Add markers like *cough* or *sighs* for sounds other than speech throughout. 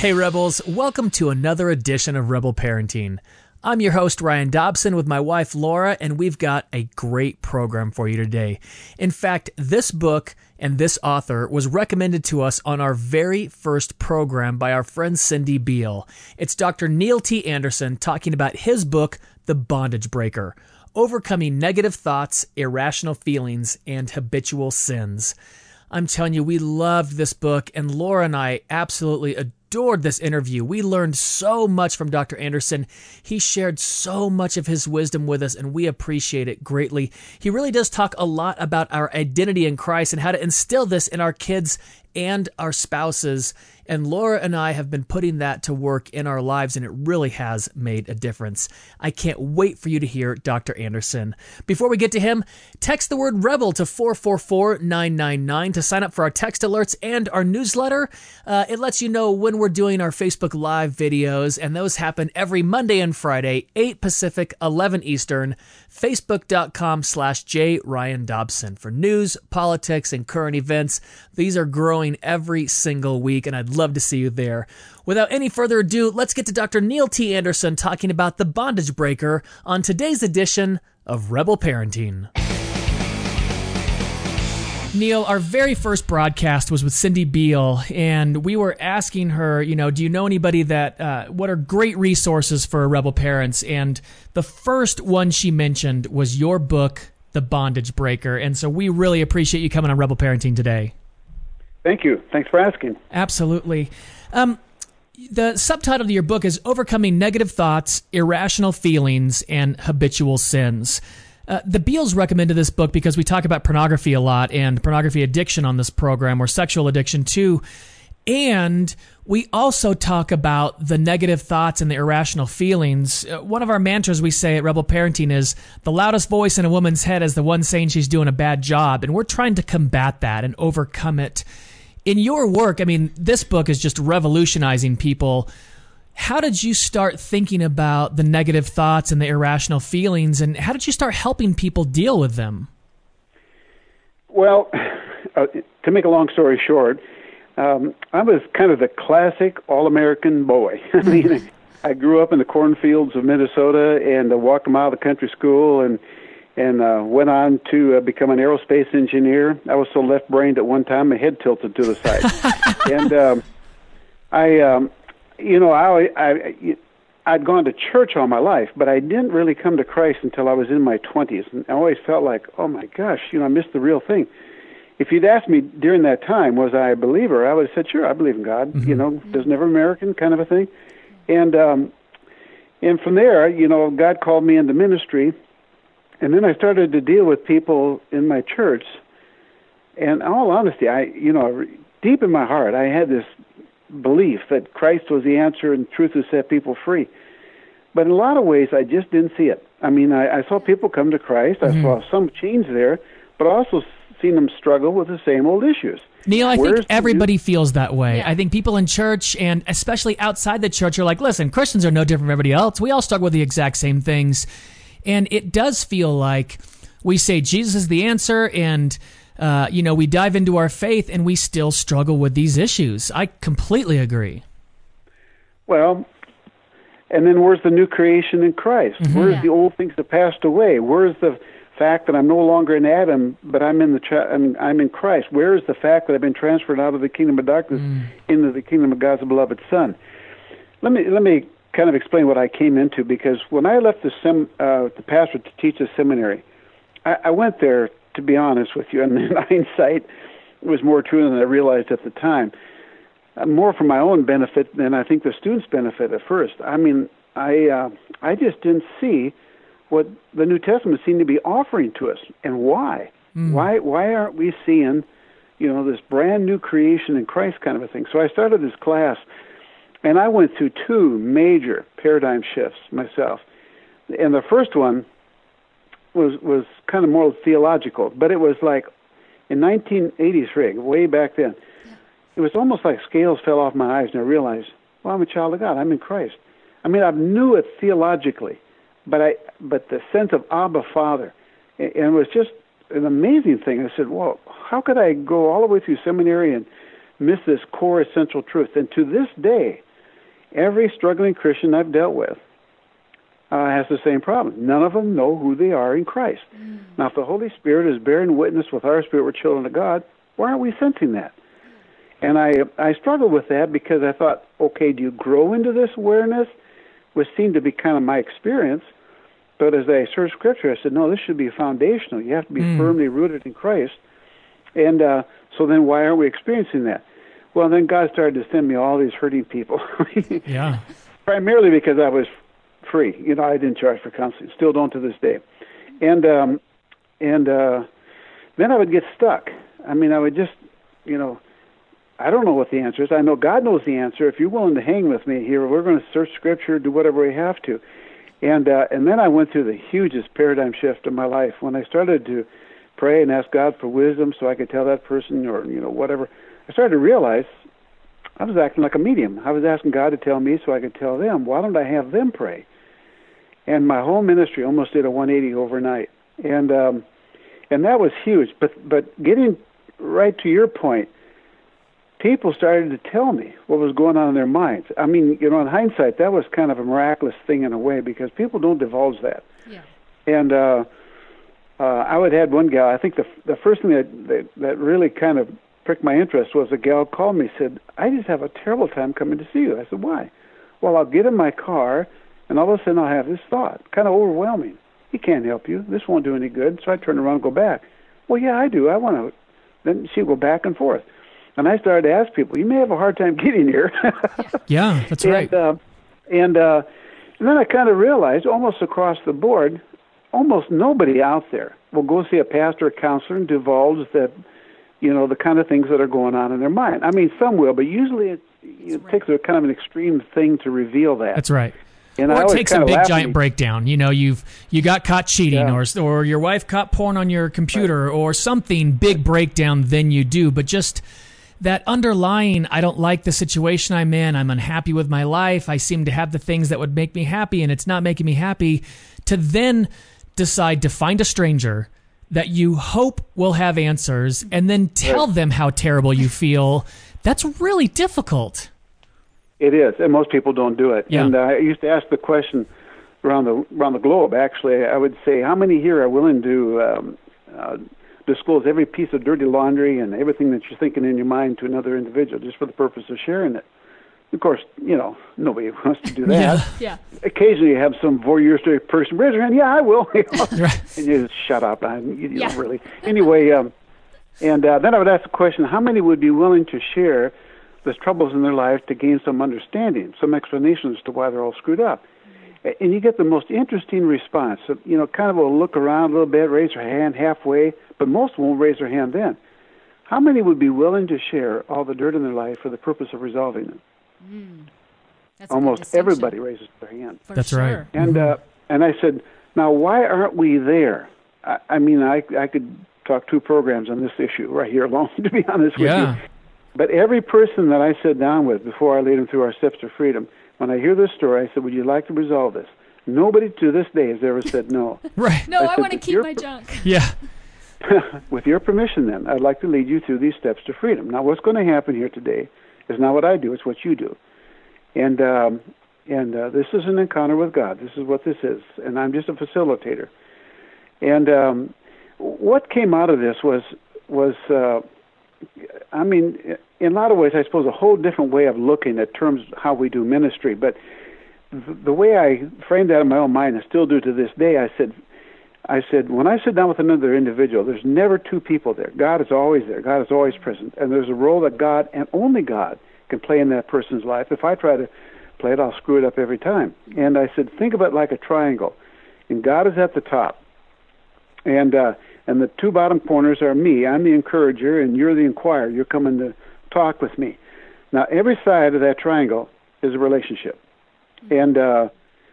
Hey, Rebels, welcome to another edition of Rebel Parenting. I'm your host, Ryan Dobson, with my wife, Laura, and we've got a great program for you today. In fact, this book and this author was recommended to us on our very first program by our friend Cindy Beall. It's Dr. Neil T. Anderson talking about his book, The Bondage Breaker Overcoming Negative Thoughts, Irrational Feelings, and Habitual Sins. I'm telling you, we loved this book, and Laura and I absolutely adored this interview. We learned so much from Dr. Anderson. He shared so much of his wisdom with us, and we appreciate it greatly. He really does talk a lot about our identity in Christ and how to instill this in our kids and our spouses. And Laura and I have been putting that to work in our lives, and it really has made a difference. I can't wait for you to hear Dr. Anderson. Before we get to him, text the word rebel to 444 999 to sign up for our text alerts and our newsletter. Uh, it lets you know when we're doing our Facebook Live videos, and those happen every Monday and Friday, 8 Pacific, 11 Eastern facebook.com slash J. Ryan Dobson for news, politics, and current events. These are growing every single week, and I'd love to see you there. Without any further ado, let's get to Dr. Neil T. Anderson talking about the bondage breaker on today's edition of Rebel Parenting. Neil, our very first broadcast was with Cindy Beall, and we were asking her, you know, do you know anybody that, uh, what are great resources for rebel parents? And the first one she mentioned was your book, The Bondage Breaker. And so we really appreciate you coming on Rebel Parenting today. Thank you. Thanks for asking. Absolutely. Um, the subtitle of your book is Overcoming Negative Thoughts, Irrational Feelings, and Habitual Sins. Uh, the Bealls recommended this book because we talk about pornography a lot and pornography addiction on this program, or sexual addiction too. And we also talk about the negative thoughts and the irrational feelings. Uh, one of our mantras we say at Rebel Parenting is the loudest voice in a woman's head is the one saying she's doing a bad job. And we're trying to combat that and overcome it. In your work, I mean, this book is just revolutionizing people how did you start thinking about the negative thoughts and the irrational feelings, and how did you start helping people deal with them? Well, *sighs* uh, to make a long story short, um, I was kind of the classic all-American boy. *laughs* I mean, *laughs* I grew up in the cornfields of Minnesota and uh, walked a mile to country school and and uh, went on to uh, become an aerospace engineer. I was so left-brained at one time, my head tilted to the side, *laughs* and um, I um, you know, I, I, I'd gone to church all my life, but I didn't really come to Christ until I was in my 20s. And I always felt like, oh my gosh, you know, I missed the real thing. If you'd asked me during that time, was I a believer, I would have said, sure, I believe in God. Mm-hmm. You know, does every American kind of a thing. And um, and from there, you know, God called me into ministry, and then I started to deal with people in my church. And in all honesty, I, you know, deep in my heart, I had this belief that Christ was the answer and truth would set people free. But in a lot of ways, I just didn't see it. I mean, I, I saw people come to Christ. Mm-hmm. I saw some change there, but I also seen them struggle with the same old issues. Neil, I Where's think everybody feels that way. Yeah. I think people in church and especially outside the church are like, listen, Christians are no different from everybody else. We all struggle with the exact same things. And it does feel like we say Jesus is the answer and uh, you know, we dive into our faith and we still struggle with these issues. I completely agree. Well, and then where's the new creation in Christ? Mm-hmm. Where's the old things that passed away? Where's the fact that I'm no longer in Adam, but I'm in the tra- I'm, I'm in Christ? Where is the fact that I've been transferred out of the kingdom of darkness mm. into the kingdom of God's beloved Son? Let me let me kind of explain what I came into because when I left the sem- uh, the pastor to teach the seminary, I, I went there to be honest with you. *laughs* And in hindsight, it was more true than I realized at the time. Uh, more for my own benefit than I think the students' benefit at first. I mean, I uh, I just didn't see what the New Testament seemed to be offering to us, and why. Mm. Why why aren't we seeing, you know, this brand new creation in Christ kind of a thing? So I started this class, and I went through two major paradigm shifts myself. And the first one was was kind of more theological, but it was like in 1983, way back then. It was almost like scales fell off my eyes, and I realized, well, I'm a child of God. I'm in Christ. I mean, I knew it theologically, but I but the sense of Abba Father, and it was just an amazing thing. I said, well, how could I go all the way through seminary and miss this core essential truth? And to this day, every struggling Christian I've dealt with uh, has the same problem. None of them know who they are in Christ. Mm. Now, if the Holy Spirit is bearing witness with our spirit we're children of God, why aren't we sensing that? And I I struggled with that because I thought, okay, do you grow into this awareness, which seemed to be kind of my experience. But as I searched Scripture, I said, no, this should be foundational. You have to be mm. firmly rooted in Christ. And uh, so then, why aren't we experiencing that? Well, then God started to send me all these hurting people. *laughs* yeah. Primarily because I was free. You know, I didn't charge for counseling. Still don't to this day. And um, and uh, then I would get stuck. I mean, I would just, you know, I don't know what the answer is. I know God knows the answer. If you're willing to hang with me here, we're going to search Scripture, do whatever we have to. And uh, and then I went through the hugest paradigm shift in my life when I started to pray and ask God for wisdom so I could tell that person or you know whatever. I started to realize I was acting like a medium. I was asking God to tell me so I could tell them. Why don't I have them pray? And my whole ministry almost did a 180 overnight, and um, and that was huge. But but getting right to your point, people started to tell me what was going on in their minds. I mean, you know, in hindsight, that was kind of a miraculous thing in a way because people don't divulge that. Yeah. And uh, uh, I would had one gal. I think the the first thing that, that that really kind of pricked my interest was a gal called me said, "I just have a terrible time coming to see you." I said, "Why?" Well, I'll get in my car, and all of a sudden I'll have this thought, kind of overwhelming. He can't help you. This won't do any good. So I turn around and go back. Well, yeah, I do. I want to. Then she'll go back and forth. And I started to ask people, you may have a hard time *laughs* getting here. *laughs* yeah, that's right. And, uh, and, uh, and then I kind of realized almost across the board, almost nobody out there will go see a pastor or counselor and divulge that, you know, the kind of things that are going on in their mind. I mean, some will, but usually it, it right. takes a kind of an extreme thing to reveal that. That's right. And or it takes a big giant breakdown. You know, you've you got caught cheating, yeah. or or your wife caught porn on your computer, right. or something big breakdown. Then you do, but just that underlying I don't like the situation I'm in, I'm unhappy with my life, I seem to have the things that would make me happy and it's not making me happy, to then decide to find a stranger that you hope will have answers and then tell them how terrible you feel, that's really difficult. It is, and most people don't do it. Yeah. And uh, I used to ask the question around the around the globe. Actually, I would say, how many here are willing to um, uh, disclose every piece of dirty laundry and everything that you're thinking in your mind to another individual just for the purpose of sharing it. Of course, you know, nobody *laughs* wants to do that. Yeah. yeah. Occasionally you have some voyeuristic person raise their hand, yeah, I will. *laughs* Right. and you just shut up. I, you, you yeah. don't really. Anyway, um, and uh, then I would ask the question, how many would be willing to share the troubles in their lives to gain some understanding, some explanation as to why they're all screwed up? and you get the most interesting response. So, you know, kind of will look around a little bit, raise their hand halfway, but most won't raise their hand then. How many would be willing to share all the dirt in their life for the purpose of resolving it? Mm. Almost everybody raises their hand. For That's sure. right. And mm-hmm. uh, and I said, now why aren't we there? I, I mean, I I could talk two programs on this issue right here alone, *laughs* to be honest with yeah. you. But every person that I sit down with before I lead them through our steps to freedom, when I hear this story, I said, "Would you like to resolve this?" Nobody to this day has ever said no. *laughs* right. No, I, I want to keep my junk. *laughs* Yeah. with your permission, then I'd like to lead you through these steps to freedom. Now, what's going to happen here today is not what I do; it's what you do. And um, and uh, this is an encounter with God. This is what this is, and I'm just a facilitator. And um, what came out of this was was uh, I mean, in a lot of ways, I suppose a whole different way of looking at terms how we do ministry. But the way I framed that in my own mind, and still do to this day, I said, I said, when I sit down with another individual, there's never two people there. God is always there. God is always present, and there's a role that God and only God can play in that person's life. If I try to play it, I'll screw it up every time. And I said, think of it like a triangle, and God is at the top, and uh, and the two bottom corners are me. I'm the encourager, and you're the inquirer. You're coming to talk with me. Now, every side of that triangle is a relationship, mm-hmm. and uh,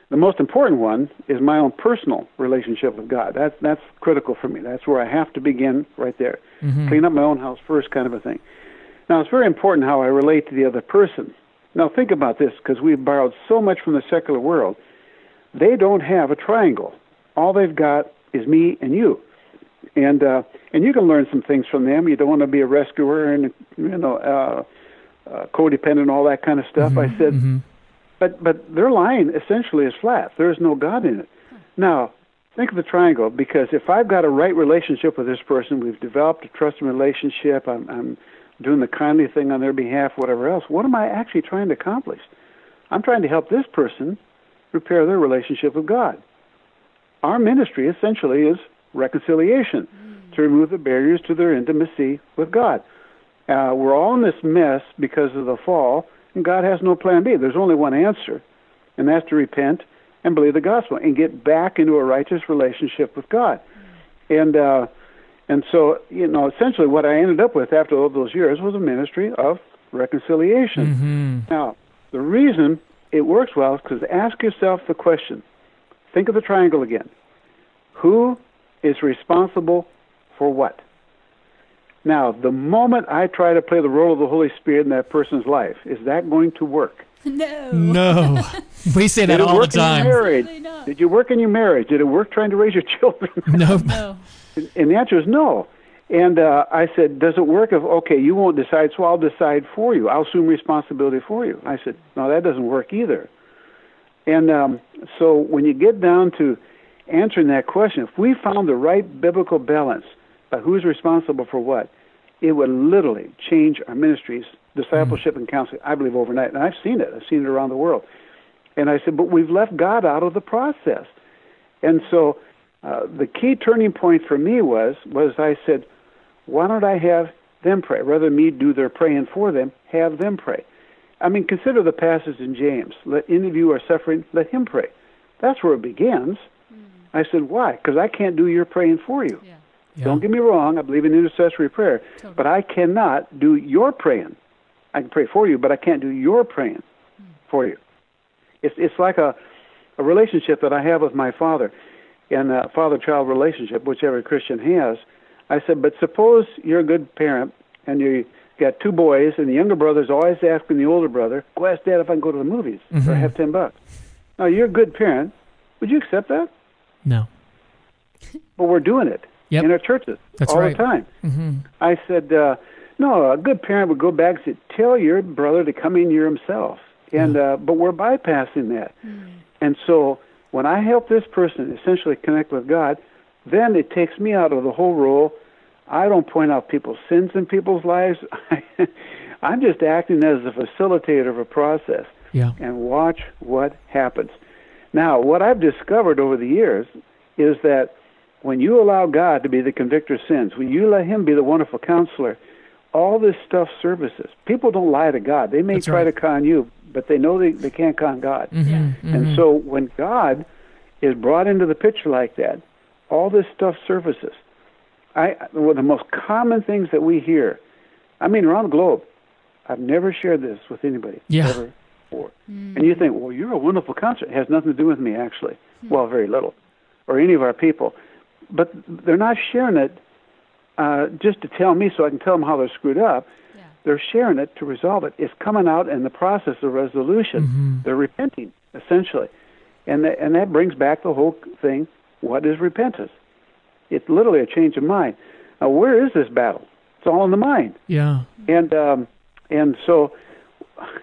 the most important one is my own personal relationship with God. That's that's critical for me. That's where I have to begin right there. Mm-hmm. Clean up my own house first, kind of a thing. Now, it's very important how I relate to the other person. Now, think about this, because we've borrowed so much from the secular world. They don't have a triangle. All they've got is me and you and uh, and you can learn some things from them. You don't want to be a rescuer and you know uh, uh, codependent, all that kind of stuff. Mm-hmm, I said, mm-hmm. but but their line essentially is flat. There is no God in it. Now, think of the triangle because if I've got a right relationship with this person, we've developed a trusting relationship. I'm, I'm doing the kindly thing on their behalf, whatever else. What am I actually trying to accomplish? I'm trying to help this person repair their relationship with God. Our ministry essentially is reconciliation mm. to remove the barriers to their intimacy with God. Uh, we're all in this mess because of the fall, and God has no plan B. There's only one answer, and that's to repent and believe the gospel and get back into a righteous relationship with God. Mm. And uh, and so, you know, essentially what I ended up with after all those years was a ministry of reconciliation. Mm-hmm. Now, the reason it works well is because ask yourself the question think of the triangle again. Who is responsible for what? Now, the moment I try to play the role of the Holy Spirit in that person's life, is that going to work? *laughs* No. No. We say that all the time. Did you work in your marriage? Did it work trying to raise your *laughs* children? No. no. And the answer is no. And uh, I said, Does it work if, okay, you won't decide, so I'll decide for you. I'll assume responsibility for you. I said, No, that doesn't work either. And um, so when you get down to answering that question, if we found the right biblical balance by who's responsible for what, it would literally change our ministries, discipleship mm. and counseling, I believe, overnight. And I've seen it. I've seen it around the world. And I said, but we've left God out of the process. And so uh, the key turning point for me was was I said, why don't I have them pray rather than me do their praying for them? Have them pray. I mean, consider the passage in James. Let any of you are suffering, let him pray. That's where it begins. I said, why? Because I can't do your praying for you. Yeah. Yeah. Don't get me wrong. I believe in intercessory prayer, totally. but I cannot do your praying. I can pray for you, but I can't do your praying mm. for you. It's it's like a a relationship that I have with my father, and a father-child relationship, which every Christian has. I said, but suppose you're a good parent and you got two boys, and the younger brother's always asking the older brother, "Go ask Dad if I can go to the movies mm-hmm. or have ten bucks." Now you're a good parent. Would you accept that? No. But we're doing it yep. in our churches That's all right. the time. Mm-hmm. I said, uh, no, a good parent would go back and say, tell your brother to come in here himself. And yeah. uh, but we're bypassing that. Mm. And so when I help this person essentially connect with God, then it takes me out of the whole role. I don't point out people's sins in people's lives. *laughs* I'm just acting as a facilitator of a process. Yeah. And watch what happens. Now, what I've discovered over the years is that when you allow God to be the convictor of sins, when you let Him be the wonderful counselor, all this stuff surfaces. People don't lie to God. They may That's try right. to con you, but they know they, they can't con God. Mm-hmm, yeah. mm-hmm. And so when God is brought into the picture like that, all this stuff surfaces. I one of the most common things that we hear, I mean around the globe, I've never shared this with anybody yeah. ever before. Mm. And you think, well, you're a wonderful counselor. It has nothing to do with me actually. Mm. Well, very little, or any of our people. But they're not sharing it uh, just to tell me so I can tell them how they're screwed up. Yeah. They're sharing it to resolve it. It's coming out in the process of resolution. Mm-hmm. They're repenting essentially, and the, and that brings back the whole thing. What is repentance? It's literally a change of mind. Now, where is this battle? It's all in the mind. Yeah. And um, and so,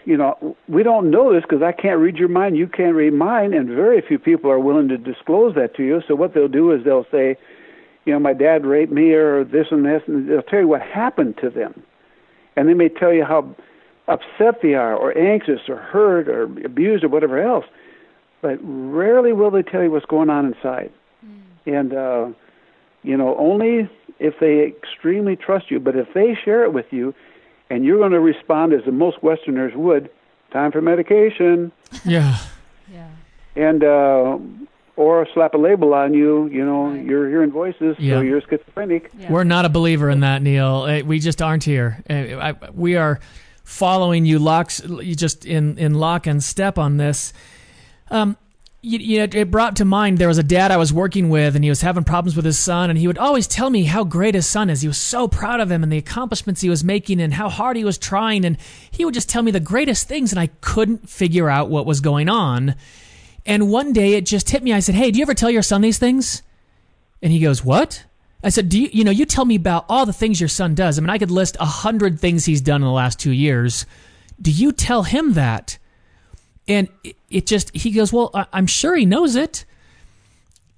you know, we don't know this because I can't read your mind. You can't read mine, and very few people are willing to disclose that to you. So what they'll do is they'll say, you know, my dad raped me or this and this, and they'll tell you what happened to them, and they may tell you how upset they are, or anxious, or hurt, or abused, or whatever else. But rarely will they tell you what's going on inside. Mm. And uh, you know, only if they extremely trust you. But if they share it with you, and you're going to respond as the most Westerners would, time for medication. Yeah. yeah. And uh, or slap a label on you. You know, right. you're hearing voices, yeah. so you're schizophrenic. Yeah. We're not a believer in that, Neil. Uh, we just aren't here. Uh, we are following you locks, just in in lock and step on this. Um, you, you know, it brought to mind there was a dad I was working with, and he was having problems with his son, and he would always tell me how great his son is. He was so proud of him and the accomplishments he was making, and how hard he was trying, and he would just tell me the greatest things, and I couldn't figure out what was going on. And one day it just hit me. I said, "Hey, do you ever tell your son these things?" And he goes, "What?" I said, "Do you, you know, you tell me about all the things your son does. I mean, I could list a hundred things he's done in the last two years. Do you tell him that?" And it, just, he goes, Well, I, I'm sure he knows it.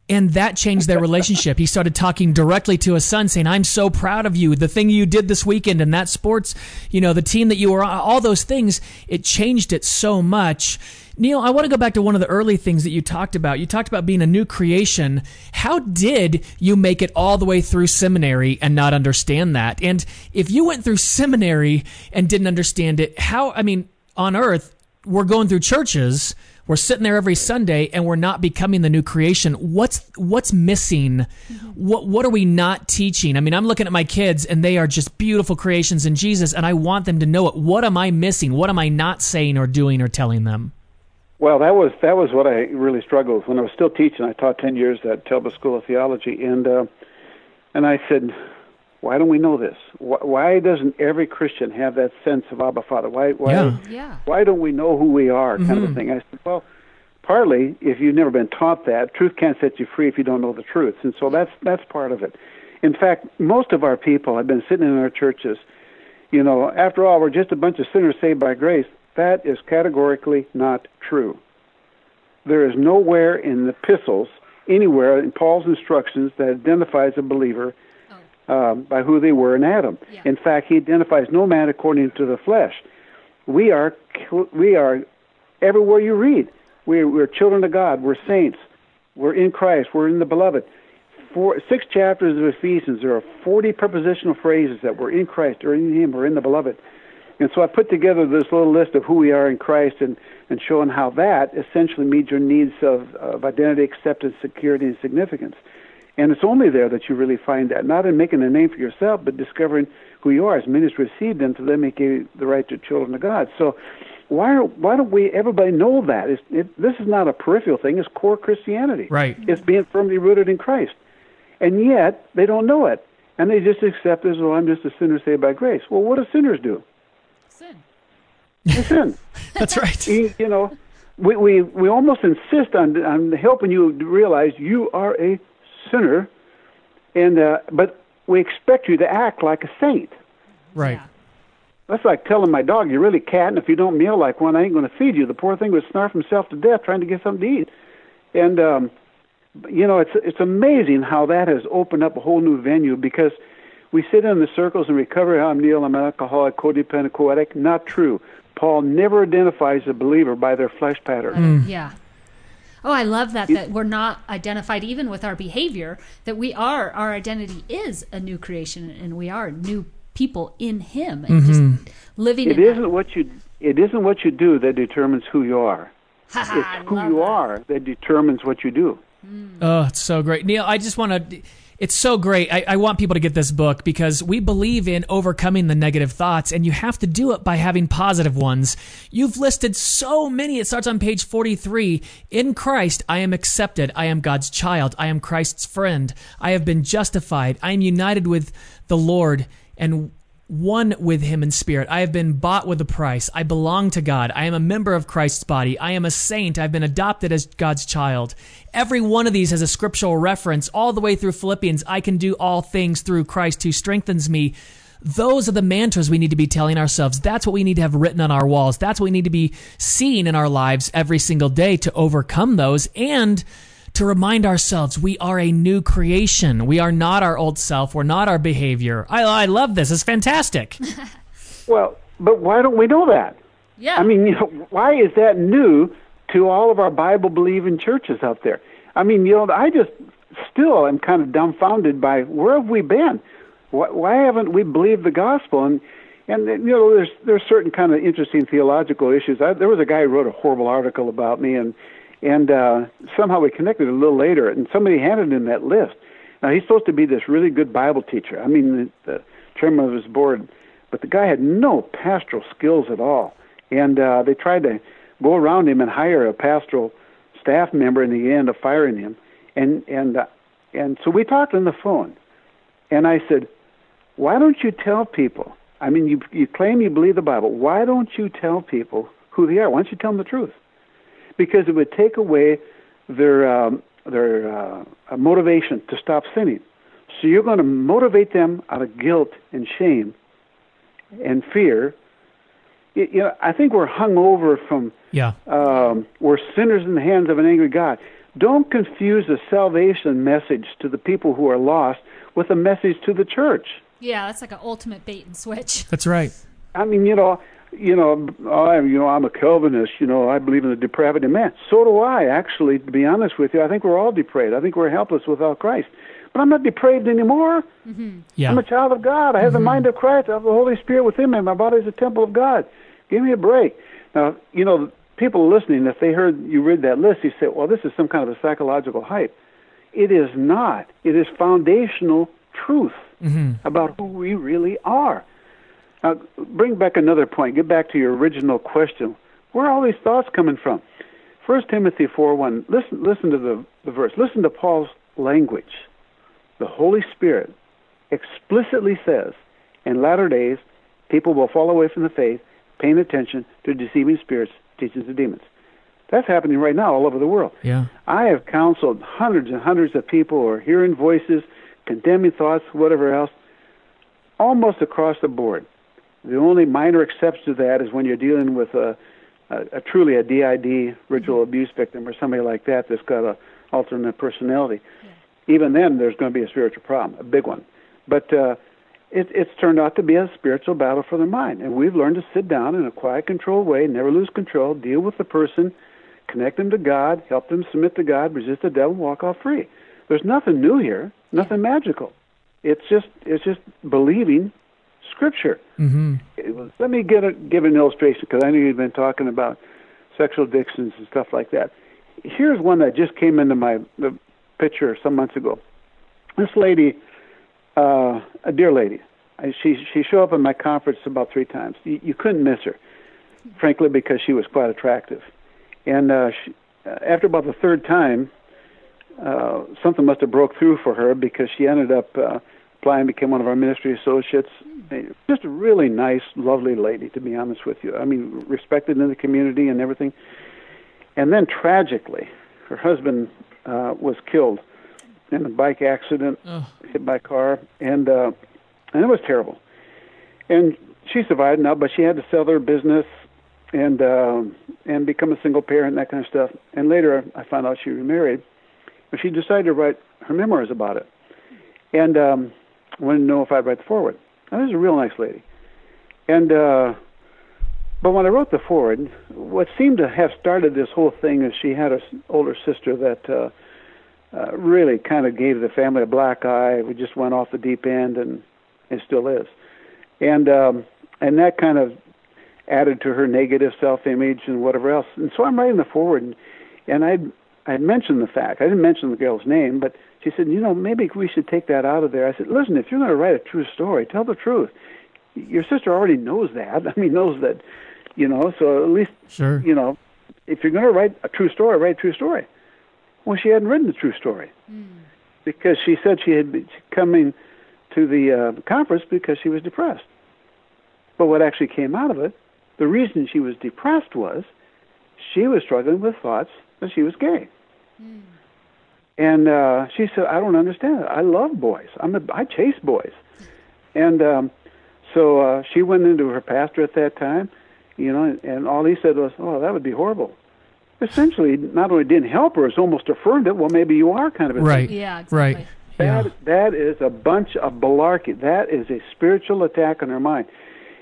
And that changed their relationship. He started talking directly to his son, saying, I'm so proud of you. The thing you did this weekend and that sports, you know, the team that you were on, all those things, it changed it so much. Neil, I want to go back to one of the early things that you talked about. You talked about being a new creation. How did you make it all the way through seminary and not understand that? And if you went through seminary and didn't understand it, how, I mean, on earth, we're going through churches we're sitting there every Sunday and we're not becoming the new creation. What's what's missing? What what are we not teaching? I mean, I'm looking at my kids and they are just beautiful creations in Jesus and I want them to know it. What am I missing? What am I not saying or doing or telling them? Well, that was that was what I really struggled with when I was still teaching. I taught 10 years at Talbot School of Theology and uh and I said, why don't we know this? Why doesn't every Christian have that sense of Abba Father? Why why yeah. Yeah. why don't we know who we are, kind mm-hmm. of a thing? I said, well, partly if you've never been taught that, truth can't set you free if you don't know the truth, and so that's that's part of it. In fact, most of our people have been sitting in our churches. You know, after all, we're just a bunch of sinners saved by grace. That is categorically not true. There is nowhere in the epistles, anywhere in Paul's instructions, that identifies a believer um, by who they were in Adam. Yeah. In fact, he identifies no man according to the flesh. We are we are everywhere you read. We're, we're children of God. We're saints. We're in Christ. We're in the beloved. Four, six chapters of Ephesians, there are 40 prepositional phrases that we're in Christ, or in Him, or in the beloved. And so I put together this little list of who we are in Christ and, and showing how that essentially meets your needs of, of identity, acceptance, security, and significance. And it's only there that you really find that, not in making a name for yourself, but discovering who you are. As many as received them, to them he gave the right to children of God. So why why don't we everybody know that? It's, it, this is not a peripheral thing. It's core Christianity. Right. It's being firmly rooted in Christ. And yet they don't know it. And they just accept as, well, I'm just a sinner saved by grace. Well, what do sinners do? Sin. They sin. *laughs* That's right. You, you know, we, we, we almost insist on, on helping you realize you are a sinner, and uh, but we expect you to act like a saint. Right. Yeah. That's like telling my dog, "You're really cat, and if you don't meow like one, I ain't going to feed you." The poor thing would snarf himself to death trying to get something to eat, and um, you know, it's it's amazing how that has opened up a whole new venue because we sit in the circles and recover. I'm Neil. I'm an alcoholic, codependent, co-addict. Not true. Paul never identifies a believer by their flesh pattern. Mm. Yeah. Oh, I love that that we're not identified even with our behavior that we are our identity is a new creation and we are new people in him and mm-hmm. just living It isn't that. what you it isn't what you do that determines who you are. *laughs* it's who you that. are that determines what you do. Mm. Oh, it's so great. Neil, I just want to it's so great. I, I, want people to get this book because we believe in overcoming the negative thoughts, and you have to do it by having positive ones. You've listed so many. It starts on page 43. In Christ, I am accepted. I am God's child. I am Christ's friend. I have been justified. I am united with the Lord. And one with him in spirit. I have been bought with a price. I belong to God. I am a member of Christ's body. I am a saint. I've been adopted as God's child. Every one of these has a scriptural reference all the way through Philippians. I can do all things through Christ who strengthens me. Those are the mantras we need to be telling ourselves. That's what we need to have written on our walls. That's what we need to be seeing in our lives every single day to overcome those and to remind ourselves we are a new creation. We are not our old self. We're not our behavior. I, I love this. It's fantastic. *laughs* well, but why don't we know that? Yeah. I mean, you know, why is that new to all of our Bible believing churches out there? I mean, you know, I just still am kind of dumbfounded by where have we been? Why, why haven't we believed the gospel? And and you know, there's there's certain kind of interesting theological issues. I, there was a guy who wrote a horrible article about me, and and uh, somehow we connected a little later, and somebody handed him that list. Now he's supposed to be this really good Bible teacher. I mean, the, the chairman of his board, but the guy had no pastoral skills at all. And uh, they tried to go around him and hire a pastoral staff member, and he ended up firing him. And and uh, and so we talked on the phone, and I said, "Why don't you tell people? I mean, you you claim you believe the Bible. Why don't you tell people who they are? Why don't you tell them the truth?" Because it would take away their um, their uh, motivation to stop sinning. So you're going to motivate them out of guilt and shame and fear, you know, I think we're hung over from Yeah. um, we're sinners in the hands of an angry God. Don't confuse the salvation message to the people who are lost with a message to the church. Yeah, that's like an ultimate bait and switch. That's right. I mean, you know, you know, I, you know, I'm a Calvinist. You know, I believe in the depravity of man. So do I. Actually, to be honest with you, I think we're all depraved. I think we're helpless without Christ. But I'm not depraved anymore. Mm-hmm. Yeah. I'm a child of God. I have the mm-hmm. mind of Christ. I have the Holy Spirit within me. My body is a temple of God. Give me a break. Now, you know, people listening, if they heard you read that list, you say, well, this is some kind of a psychological hype. It is not. It is foundational truth mm-hmm. about who we really are. Now, bring back another point. Get back to your original question. Where are all these thoughts coming from? First Timothy 4 1. Listen, listen to the, the verse. Listen to Paul's language. The Holy Spirit explicitly says in latter days, people will fall away from the faith, paying attention to deceiving spirits, teachings of demons. That's happening right now all over the world. Yeah. I have counseled hundreds and hundreds of people who are hearing voices, condemning thoughts, whatever else, almost across the board. The only minor exception to that is when you're dealing with a, a, a truly a DID, ritual abuse victim, or somebody like that that's got a alternate personality. Even then, there's going to be a spiritual problem, a big one. But uh, it, it's turned out to be a spiritual battle for the mind, and we've learned to sit down in a quiet, controlled way, never lose control, deal with the person, connect them to God, help them submit to God, resist the devil, and walk off free. There's nothing new here, nothing magical. It's just it's just believing Scripture. Mm-hmm. Was- Let me get a, give an illustration because I know you've been talking about sexual addictions and stuff like that. Here's one that just came into my the picture some months ago. This lady, uh, a dear lady, I, she she showed up at my conference about three times. You, you couldn't miss her, frankly, because she was quite attractive. And uh, she, uh, after about the third time, uh, something must have broke through for her because she ended up uh, applying, became one of our ministry associates. Just a really nice, lovely lady, to be honest with you. I mean, respected in the community and everything. And then tragically, her husband uh, was killed in a bike accident, hit by a car, and uh, and it was terrible. And she survived now, but she had to sell her business and uh, and become a single parent and that kind of stuff. And later, I found out she remarried, but she decided to write her memoirs about it, and um, wanted to know if I'd write the foreword. And this is a real nice lady, and uh, but when I wrote the foreword, what seemed to have started this whole thing is she had an older sister that uh, uh, really kind of gave the family a black eye. We just went off the deep end, and it still is, and um, and that kind of added to her negative self-image and whatever else. And so I'm writing the foreword, and, and I I mentioned the fact. I didn't mention the girl's name, but she said, you know, maybe we should take that out of there. I said, listen, if you're going to write a true story, tell the truth. Your sister already knows that. *laughs* I mean, knows that, you know. So at least, Sure. you know, if you're going to write a true story, write a true story. Well, she hadn't written the true story because she said she had been coming to the uh, conference because she was depressed. But what actually came out of it, the reason she was depressed was she was struggling with thoughts that she was gay. And uh, she said, "I don't understand it. I love boys. I'm a, I chase boys." And um, so uh, she went into her pastor at that time, you know, and, and all he said was, "Oh, that would be horrible." Essentially, not only didn't help her, it's almost affirmed it. Well, maybe you are kind of a Right. Yeah, exactly. Right. Yeah. that that is a bunch of malarkey. That is a spiritual attack on her mind.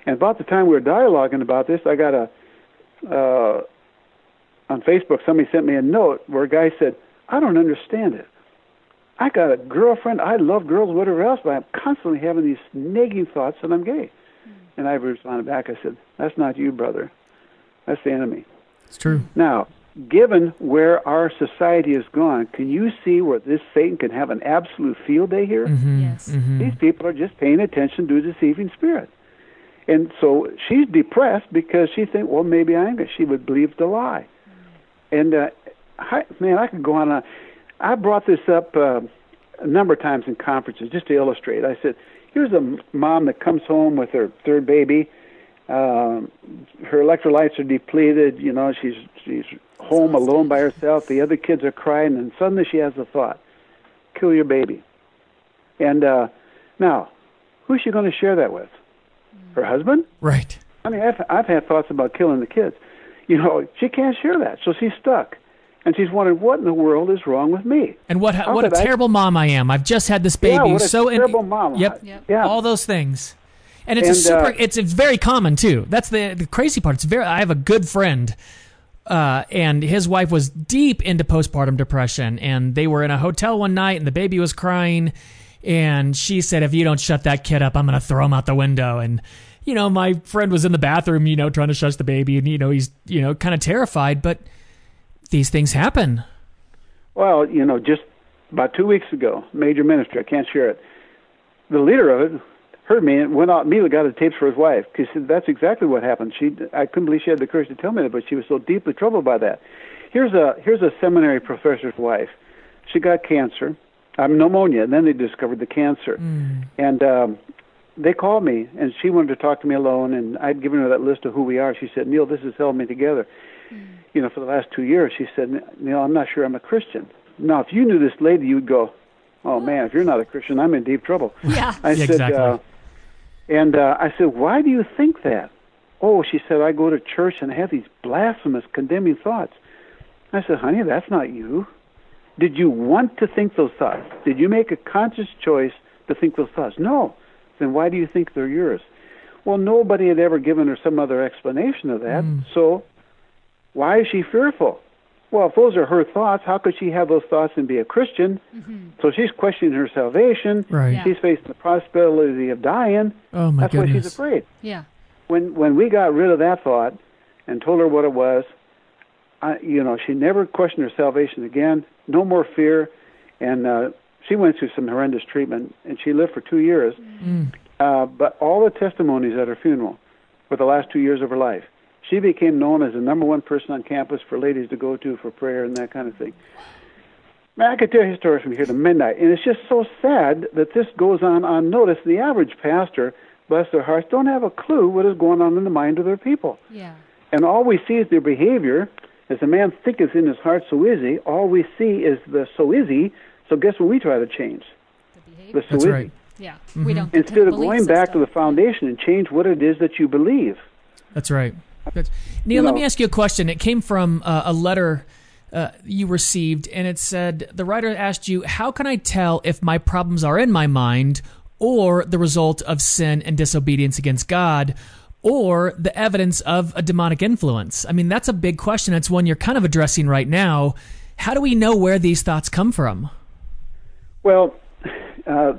And about the time we were dialoguing about this, I got a uh, on Facebook. Somebody sent me a note where a guy said, "I don't understand it. I got a girlfriend. I love girls, whatever else, but I'm constantly having these nagging thoughts that I'm gay." And I responded back. I said, "That's not you, brother. That's the enemy." It's true. Now, given where our society has gone, can you see where this Satan can have an absolute field day here? Mm-hmm. Yes. These people are just paying attention to a deceiving spirit. And so she's depressed because she thinks, well, maybe I am. gay. She would believe the lie. And, uh, I, man, I could go on. and on. I brought this up uh, a number of times in conferences just to illustrate. I said, here's a mom that comes home with her third baby. Um, her electrolytes are depleted. You know, she's she's home alone by herself. The other kids are crying, and suddenly she has a thought: kill your baby. And uh, now, who's she going to share that with? Her husband? Right. I mean, I've, I've had thoughts about killing the kids. You know, she can't share that, so she's stuck. And she's wondering, what in the world is wrong with me? And what How what a could I- terrible mom I am. I've just had this baby. Yeah, what a so in- terrible mom. Yep. Yep. Yeah. All those things. And it's a super. uh, it's, it's very common too. That's the the crazy part. It's very. I have a good friend, uh, and his wife was deep into postpartum depression, and they were in a hotel one night, and the baby was crying, and she said, "If you don't shut that kid up, I'm going to throw him out the window." And you know, my friend was in the bathroom, you know, trying to shush the baby, and you know, he's you know kind of terrified, but these things happen. Well, you know, just about two weeks ago, major ministry, I can't share it. The leader of it heard me and went out immediately got the tapes for his wife because that's exactly what happened. She, I couldn't believe she had the courage to tell me that, but she was so deeply troubled by that. Here's a here's a seminary professor's wife. She got cancer, um, pneumonia, and then they discovered the cancer. And um, they called me, and she wanted to talk to me alone. And I'd given her that list of who we are. She said, "Neil, this has held me together." You know, for the last two years, she said, Neil, I'm not sure I'm a Christian. Now, if you knew this lady, you'd go, oh, man, if you're not a Christian, I'm in deep trouble. Yeah. I Yeah, said, exactly. uh, and uh, I said, why do you think that? Oh, she said, I go to church and have these blasphemous, condemning thoughts. I said, honey, that's not you. Did you want to think those thoughts? Did you make a conscious choice to think those thoughts? No. Then why do you think they're yours? Well, nobody had ever given her some other explanation of that. So why is she fearful? Well, if those are her thoughts, how could she have those thoughts and be a Christian? So she's questioning her salvation. Right. Yeah. She's facing the possibility of dying. Oh my That's goodness. why she's afraid. Yeah. When when we got rid of that thought and told her what it was, I, you know, she never questioned her salvation again. No more fear, and uh, she went through some horrendous treatment, and she lived for two years. Uh, but all the testimonies at her funeral were the last two years of her life. She became known as the number one person on campus for ladies to go to for prayer and that kind of thing. Man, I could tell you stories from here to midnight, and it's just so sad that this goes on unnoticed. The average pastor, bless their hearts, don't have a clue what is going on in the mind of their people. Yeah. And all we see is their behavior. As a man thinketh in his heart, so is he. All we see is the so is he. So guess what we try to change? The behavior. The so That's is right. Yeah. he. We mm-hmm. don't Instead of believe going back to the foundation and change what it is that you believe. That's right. That's, Neil, let know- me ask you a question. It came from uh, a letter uh, you received, and it said the writer asked you, "How can I tell if my problems are in my mind or the result of sin and disobedience against God?" Or the evidence of a demonic influence. I mean, that's a big question. It's one you're kind of addressing right now. How do we know where these thoughts come from? Well, uh,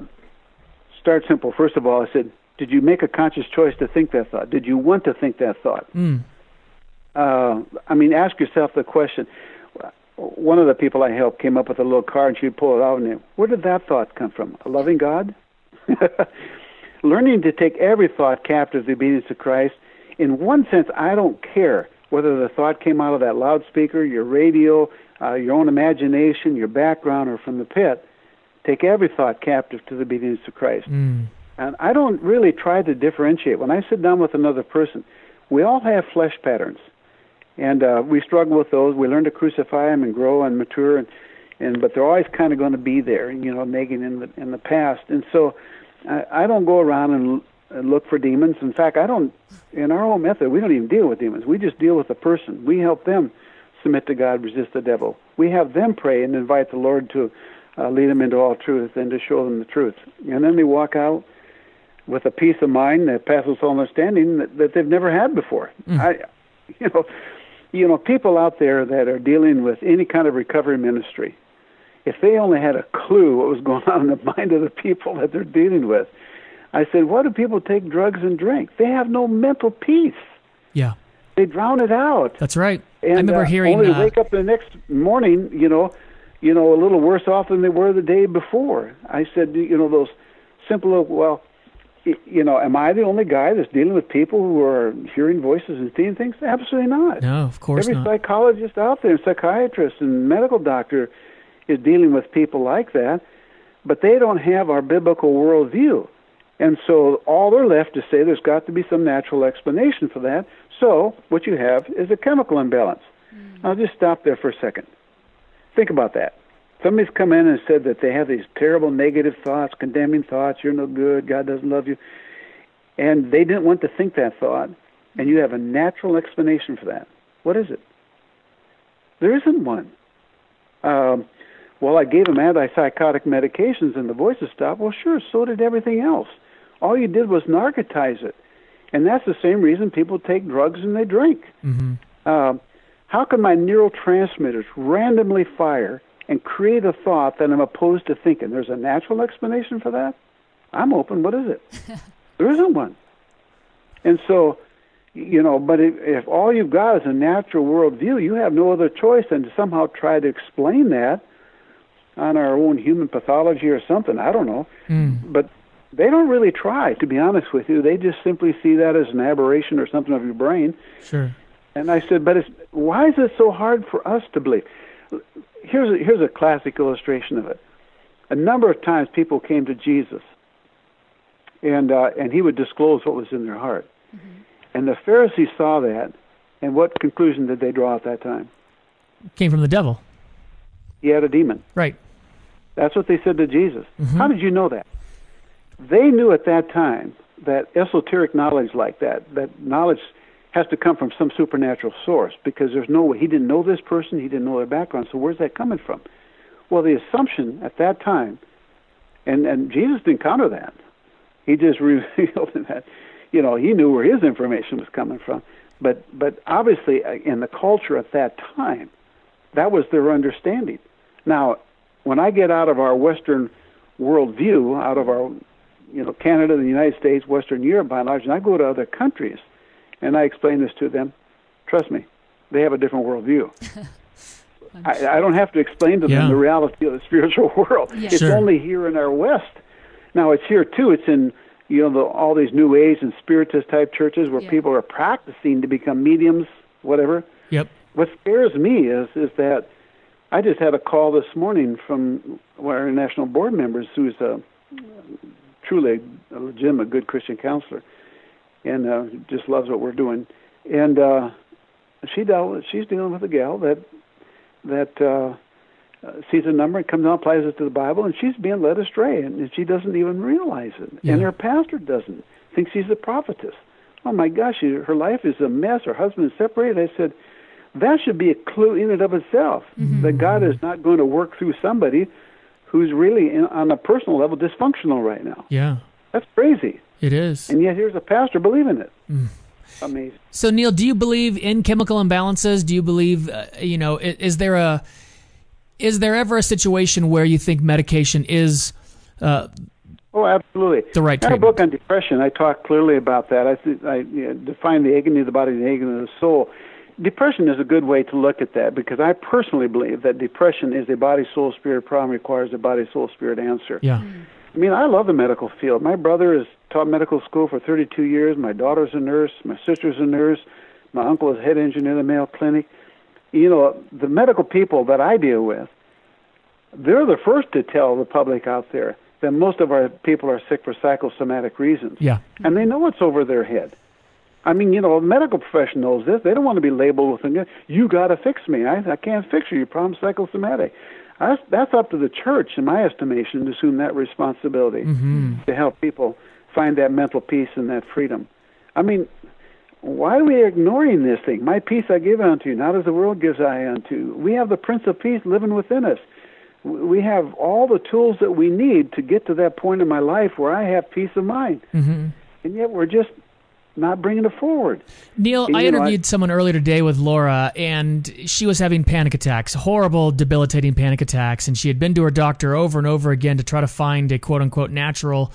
start simple. First of all, I said, did you make a conscious choice to think that thought? Did you want to think that thought? Uh, I mean, ask yourself the question. One of the people I helped came up with a little card, and she'd pull it out, and where did that thought come from? A loving God? *laughs* Learning to take every thought captive to the obedience of Christ. In one sense, I don't care whether the thought came out of that loudspeaker, your radio, uh, your own imagination, your background, or from the pit. Take every thought captive to the obedience of Christ. And I don't really try to differentiate. When I sit down with another person, we all have flesh patterns, and uh, we struggle with those. We learn to crucify them and grow and mature, and, and but they're always kind of going to be there, you know, nagging in the in the past. And so, I, I don't go around and, and look for demons. In fact, I don't. In our own method, we don't even deal with demons. We just deal with the person. We help them submit to God, resist the devil. We have them pray and invite the Lord to uh, lead them into all truth and to show them the truth. And then they walk out with a peace of mind that passes all understanding that, that they've never had before. I, *laughs* you know, you know, people out there that are dealing with any kind of recovery ministry, if they only had a clue what was going *laughs* on in the mind of the people that they're dealing with, I said, why do people take drugs and drink? They have no mental peace. Yeah, They drown it out. that's right. And, I remember uh, hearing. only uh, wake up the next morning, you know, you know, a little worse off than they were the day before. I said, you know, those simple, well, you know, am I the only guy that's dealing with people who are hearing voices and seeing things? Absolutely not. no, of course Every not. psychologist out there, psychiatrist, and medical doctor is dealing with people like that, but they don't have our biblical worldview. And so all they're left to say there's got to be some natural explanation for that. So what you have is a chemical imbalance. Mm. I'll just stop there for a second. Think about that. Somebody's come in and said that they have these terrible negative thoughts, condemning thoughts, you're no good, God doesn't love you. And they didn't want to think that thought. and you have a natural explanation for that. What is it? There isn't one. Um, well, I gave him antipsychotic medications and the voices stopped. Well, sure, so did everything else. All you did was narcotize it. And that's the same reason people take drugs and they drink. Mm-hmm. Uh, how can my neurotransmitters randomly fire and create a thought that I'm opposed to thinking? There's a natural explanation for that? I'm open. What is it? *laughs* there isn't one. And so, you know, but if, if all you've got is a natural worldview, you have no other choice than to somehow try to explain that on our own human pathology or something. I don't know. Mm. But they don't really try, to be honest with you. They just simply see that as an aberration or something of your brain. Sure. And I said, but it's, why is it so hard for us to believe? Here's a, here's a classic illustration of it. A number of times people came to Jesus, and uh, and he would disclose what was in their heart. Mm-hmm. And the Pharisees saw that, and what conclusion did they draw at that time? Came from the devil. He had a demon. Right. That's what they said to Jesus. Mhm. How did you know that? They knew at that time that esoteric knowledge like that, that knowledge has to come from some supernatural source because there's no way. He didn't know this person, he didn't know their background, so where's that coming from? Well, the assumption at that time, and, and Jesus didn't counter that. He just *laughs* revealed that, you know, he knew where his information was coming from. But, but obviously, uh, in the culture at that time, that was their understanding. Now, when I get out of our Western worldview, out of our, you know, Canada, the United States, Western Europe by and large, and I go to other countries, and I explain this to them, trust me, they have a different worldview. *laughs* I, I don't have to explain to them Yeah. the reality of the spiritual *laughs* world. Yeah. It's Sure. only here in our West. Now it's here too. It's in you know the, all these New Age and Spiritist type churches where Yeah. people are practicing to become mediums, whatever. Yep. What scares me is is that I just had a call this morning from one of our national board members who's a truly a legitimate good Christian counselor and uh, just loves what we're doing. And uh, she dealt she's dealing with a gal that that uh, uh, sees a number and comes out, applies it to the Bible, and she's being led astray, and, and she doesn't even realize it. Yeah. And her pastor doesn't. Thinks she's a prophetess. Oh my gosh, she, her life is a mess. Her husband is separated. I said, that should be a clue in and of itself that God is not going to work through somebody who's really, in, on a personal level, dysfunctional right now. Yeah. That's crazy. It is. And yet here's a pastor believing it. Mm. Amazing. So Neil, do you believe in chemical imbalances? Do you believe, uh, you know, is, is there a is there ever a situation where you think medication is uh, Oh, absolutely. the right In our treatment? book on depression, I talk clearly about that. I, th- I you know, define the agony of the body and the agony of the soul. Depression is a good way to look at that because I personally believe that depression is a body, soul, spirit problem requires a body, soul, spirit answer. Yeah. I mean, I love the medical field. My brother has taught medical school for 32 years. My daughter's a nurse. My sister's a nurse. My uncle is head engineer of the Mayo Clinic. You know, the medical people that I deal with, they're the first to tell the public out there that most of our people are sick for psychosomatic reasons. Yeah. And they know it's over their head. I mean, you know, a medical profession knows this. They don't want to be labeled with, a, you got to fix me. I, I can't fix you. Your problem's psychosomatic. That's, that's up to the church, in my estimation, to assume that responsibility mm-hmm. to help people find that mental peace and that freedom. I mean, why are we ignoring this thing? My peace I give unto you, not as the world gives I unto. you. We have the Prince of Peace living within us. We have all the tools that we need to get to that point in my life where I have peace of mind. Mm-hmm. And yet we're just not bringing it forward. Neil, You I know, interviewed someone earlier today with Laura, and she was having panic attacks, horrible, debilitating panic attacks, and she had been to her doctor over and over again to try to find a quote unquote natural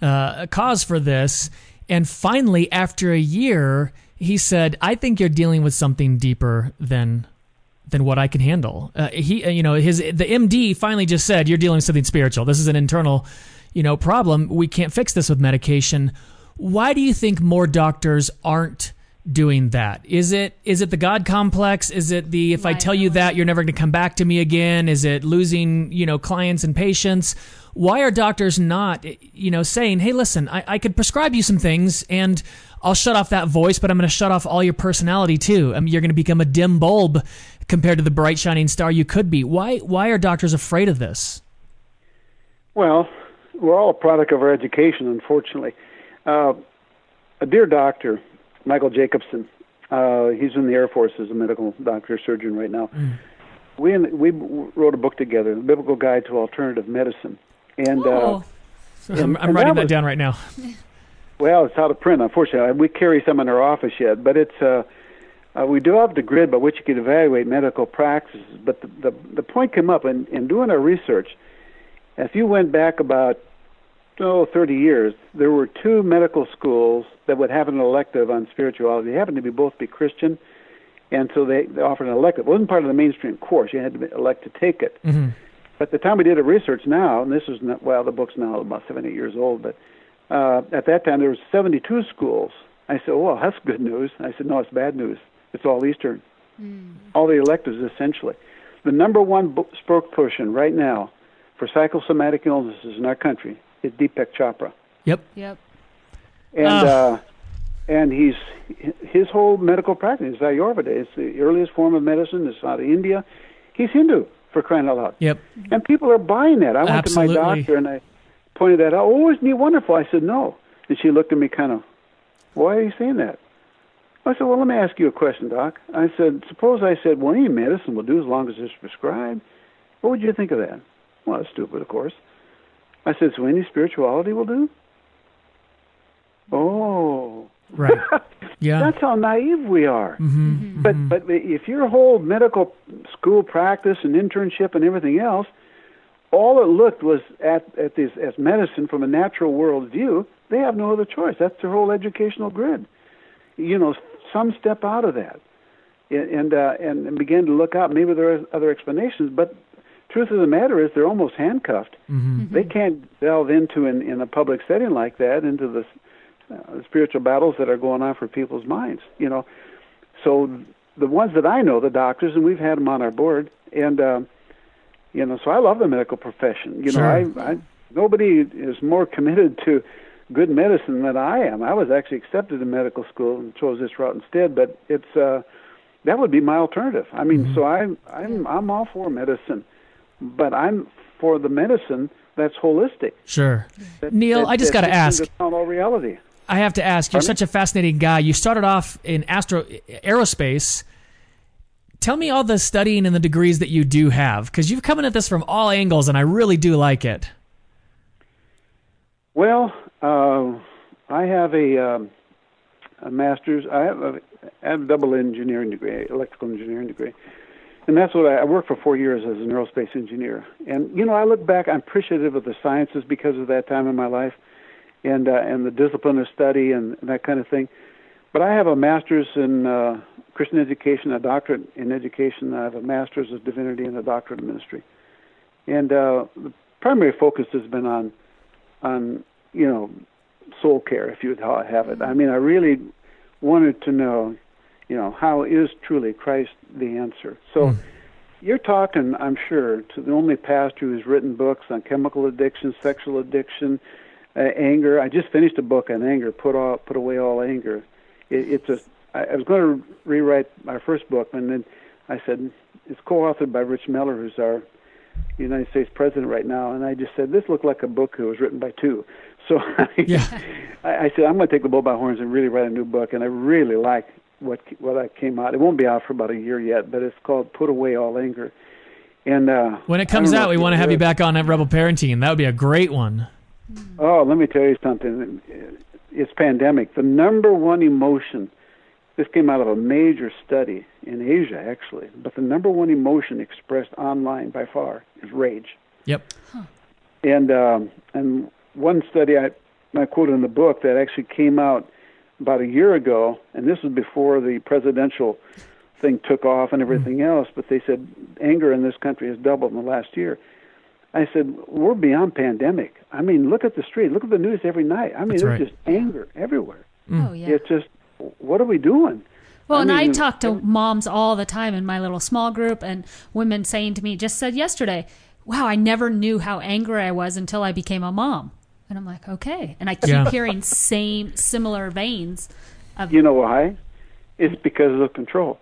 uh, cause for this. And finally, after a year, he said, "I think you're dealing with something deeper than." Than what I can handle. Uh, he, uh, you know, his the MD finally just said, "You're dealing with something spiritual. This is an internal, you know, problem. We can't fix this with medication." Why do you think more doctors aren't doing that? Is it is it the God complex? Is it the if I tell you that you're never going to come back to me again? Is it losing you know clients and patients? Why are doctors not you know saying, hey, listen, I, I could prescribe you some things and I'll shut off that voice, but I'm going to shut off all your personality too. I mean, you're going to become a dim bulb compared to the bright shining star you could be. Why why are doctors afraid of this? Well, we're all a product of our education, unfortunately. Uh, a dear doctor Michael Jacobson. Uh, he's in the Air Force as a medical doctor, surgeon right now. Mm. We we wrote a book together, The Biblical Guide to Alternative Medicine, and, uh, oh. and I'm, I'm and writing that, was, that, down right now. *laughs* Well, it's out of print, unfortunately. We carry some in our office yet, but it's uh, uh, we developed a grid by which you could evaluate medical practices. But the the, the point came up in, in doing our research. If you went back about oh, 30 years, there were two medical schools that would have an elective on spirituality. They happened to be both be Christian, and so they, they offered an elective. It wasn't part of the mainstream course. You had to elect to take it. Mm-hmm. But the time we did a research now, and this is not, well, the book's now about seven, eight years old, but uh, at that time there was 72 schools. I said, well, that's good news. I said, no, it's bad news. It's all Eastern. Mm. All the electives, essentially. The number one spokesperson right now for psychosomatic illnesses in our country is Deepak Chopra. Yep. Yep. And uh. Uh, and he's his whole medical practice is Ayurveda. It's the earliest form of medicine. It's out of India. He's Hindu for crying out loud. Yep. And people are buying that. I Absolutely. went to my doctor and I pointed that out. Oh, isn't he wonderful? I said no, and she looked at me kind of. Why are you saying that? I said, well, let me ask you a question, doc. I said, suppose I said, well, any medicine will do as long as it's prescribed. What would you think of that? Well, that's stupid, of course. I said, so any spirituality will do? Oh. Right. *laughs* Yeah. That's how naive we are. Mm-hmm. Mm-hmm. But but if your whole medical school practice and internship and everything else, all it looked was at at this as medicine from a natural world view, they have no other choice. That's their whole educational grid. You know, some step out of that, and uh, and, and begin to look out. Maybe there are other explanations, but truth of the matter is they're almost handcuffed. Mm-hmm. They can't delve into in, in a public setting like that into the, uh, spiritual battles that are going on for people's minds. You know, so the ones that I know, the doctors, and we've had them on our board, and uh, you know, so I love the medical profession. You sure. know, I, I nobody is more *laughs* committed to good medicine than I am. I was actually accepted in medical school and chose this route instead, but it's uh that would be my alternative. I mean, mm-hmm. so I'm I'm I'm all for medicine but I'm for the medicine that's holistic. Sure. That, Neil, that, I just got to ask. All reality. I have to ask. You're Pardon? such a fascinating guy. You started off in astro aerospace. Tell me all the studying and the degrees that you do have, because you've come in at this from all angles, and I really do like it. Well, uh, I have a, um, a master's. I have a, I have a double engineering degree, electrical engineering degree, and that's what I, I worked for four years as an aerospace engineer. And you know, I look back, I'm appreciative of the sciences because of that time in my life, and uh, and the discipline of study and, and that kind of thing. But I have a master's in uh, Christian education, a doctorate in education. I have a master's of divinity and a doctorate in ministry. And uh, the primary focus has been on on you know soul care, if you would have it. I mean, I really wanted to know you know, how is truly Christ the answer? So mm. you're talking, I'm sure, to the only pastor who's written books on chemical addiction, sexual addiction, uh, anger. I just finished a book on anger. Put all, put away all anger. It, it's a. I, I was going to rewrite my first book, and then I said it's co-authored by Rich Miller, who's our United States president right now, and I just said this looked like a book that was written by two. So *laughs* yeah. I, I said I'm going to take the bull by horns and really write a new book, and I really like what what that came out. It won't be out for about a year yet, but it's called "Put Away All Anger." And uh, when it comes out, we want to have you back on at Rebel Parenting. That would be a great one. Oh, let me tell you something. It's pandemic. The number one emotion. This came out of a major study in Asia, actually. But the number one emotion expressed online by far is rage. Yep. Huh. And um, and one study I I quote in the book that actually came out about a year ago, and this was before the presidential thing took off and everything mm. else, but they said anger in this country has doubled in the last year. I said, we're beyond pandemic. I mean, look at the street. Look at the news every night. I mean, That's there's right. just anger everywhere. Mm. Oh, yeah. It's just, what are we doing? Well, I and I talk to moms all the time in my little small group, and women saying to me, just said yesterday, wow, I never knew how angry I was until I became a mom. And I'm like, okay. And I keep Yeah. hearing same, similar veins of, You know why? It's because of control.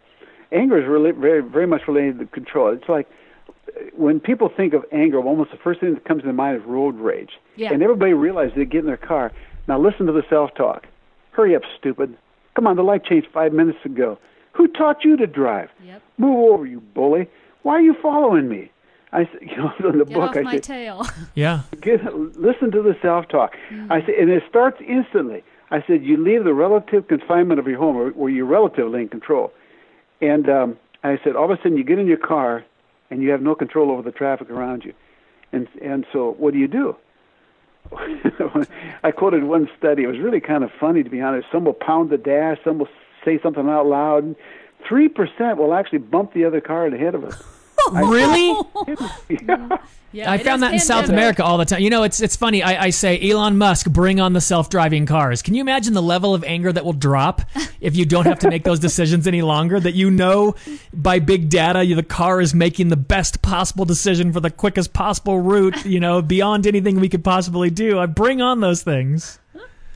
Anger is really very, very much related to control. It's like uh, when people think of anger, almost the first thing that comes to mind is road rage. Yeah. And everybody realizes they get in their car. Now listen to the self-talk. Hurry up, stupid. Come on, the light changed five minutes ago. Who taught you to drive? Yep. Move over, you bully. Why are you following me? I said, *laughs* you know, in the Get book, off I said, tail. *laughs* Yeah. get, listen to the self-talk. I said, and it starts instantly. I said, you leave the relative confinement of your home, where, where you're relatively in control. And um, I said, all of a sudden, you get in your car, and you have no control over the traffic around you. And and so, what do you do? *laughs* I quoted one study. It was really kind of funny, to be honest. Some will pound the dash. Some will say something out loud. Three percent will actually bump the other car in ahead of us. *laughs* Really? yeah. Yeah, I found that in South. America all the time. You know, it's it's funny. I, I say Elon Musk, bring on the self-driving cars. Can you imagine the level of anger that will drop if you don't have to make those decisions any longer? That you know by big data, you, the car is making the best possible decision for the quickest possible route. You know, beyond anything we could possibly do. I bring on those things.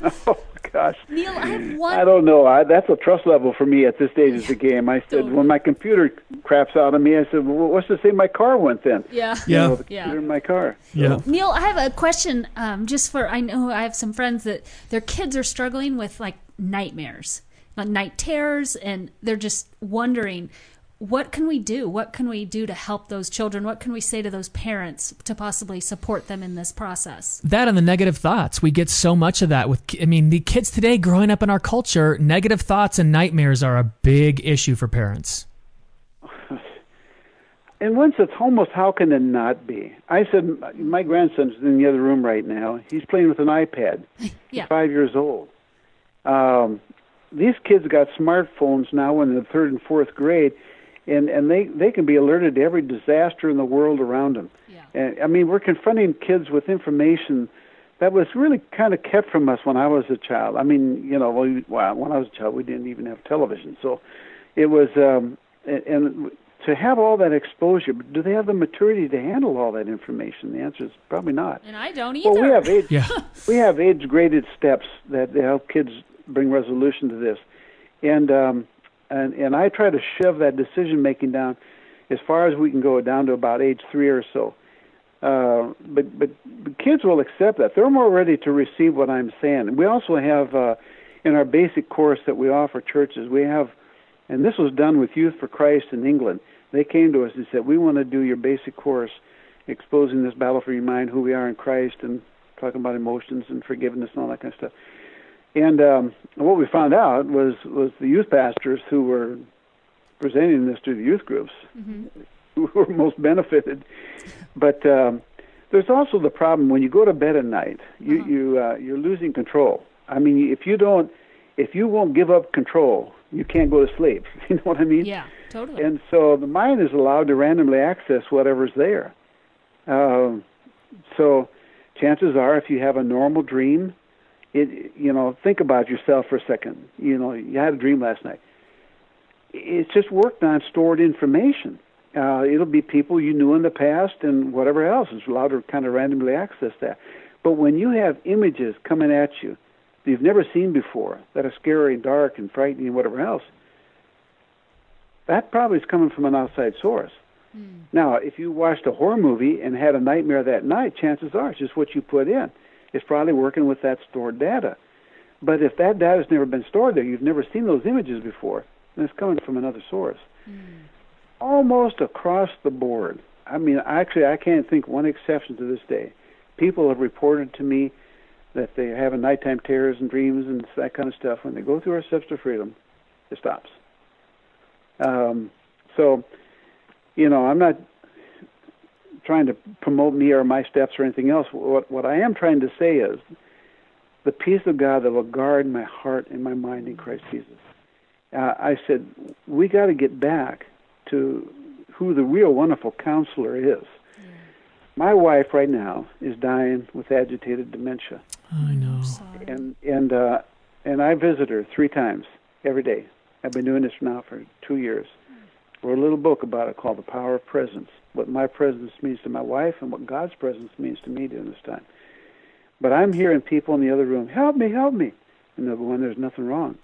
*laughs* Gosh. Neil, I have one. I don't know. I, that's a trust level for me at this stage of the game. I said Totally. when my computer craps out on me, I said, well, "What's to say my car went then?" Yeah. You Yeah. know, the Yeah. in my car. So, Yeah. Neil, I have a question. Um, just for I know I have some friends that their kids are struggling with like nightmares, like night terrors, and they're just wondering, what can we do? What can we do to help those children? What can we say to those parents to possibly support them in this process? That and the negative thoughts. We get so much of that with. I mean, the kids today growing up in our culture, negative thoughts and nightmares are a big issue for parents. *laughs* And once it's almost, how can it not be? I said, my grandson's in the other room right now. He's playing with an iPad. *laughs* Yeah. five years old. Um, these kids got smartphones now in the third and fourth grade, and and they they can be alerted to every disaster in the world around them. Yeah. And I mean, we're confronting kids with information that was really kind of kept from us when I was a child. I mean, you know, we, well, when I was a child, we didn't even have television, so it was. Um, and, and to have all that exposure, do they have the maturity to handle all that information? The answer is probably not. And I don't either. Well, we have age Yeah. *laughs* we have age graded steps that help kids bring resolution to this, and um, and and I try to shove that decision making down as far as we can go down to about age three or so. Uh, but, but but kids will accept that they're more ready to receive what I'm saying. We also have uh, in our basic course that we offer churches we have, and this was done with Youth for Christ in England. They came to us and said, "We want to do your basic course, exposing this battle for your mind, who we are in Christ, and talking about emotions and forgiveness and all that kind of stuff." And um, what we found out was was the youth pastors who were presenting this to the youth groups who *laughs* were most benefited. But um, there's also the problem when you go to bed at night, you you uh, you're losing control. I mean, if you don't, if you won't give up control, you can't go to sleep. *laughs* You know what I mean? Yeah, totally. And so the mind is allowed to randomly access whatever's there. Um, so chances are, if you have a normal dream, it you know think about yourself for a second. You know, you had a dream last night. It's just worked on stored information. Uh, it'll be people you knew in the past and whatever else is allowed to kind of randomly access that. But when you have images coming at you that you've never seen before, that are scary, and dark, and frightening, and whatever else, that probably is coming from an outside source. Now, if you watched a horror movie and had a nightmare that night, chances are it's just what you put in. It's probably working with that stored data. But if that data has never been stored there, you've never seen those images before, then it's coming from another source. Almost across the board. I mean, actually, I can't think one exception to this day. People have reported to me that they have nighttime terrors and dreams and that kind of stuff. When they go through our steps to freedom, it stops. Um, so, you know, I'm not trying to promote me or my steps or anything else. What what I am trying to say is the peace of God that will guard my heart and my mind in Christ Jesus. Uh, I said we got to get back to who the real wonderful counselor is. My wife right now is dying with agitated dementia, I know. And and uh, and I visit her three times every day. I've been doing this now for two years. Wrote a little book about it called The Power of Presence, what my presence means to my wife and what God's presence means to me during this time. But I'm hearing people in the other room, help me, help me. And they're going, there's nothing wrong.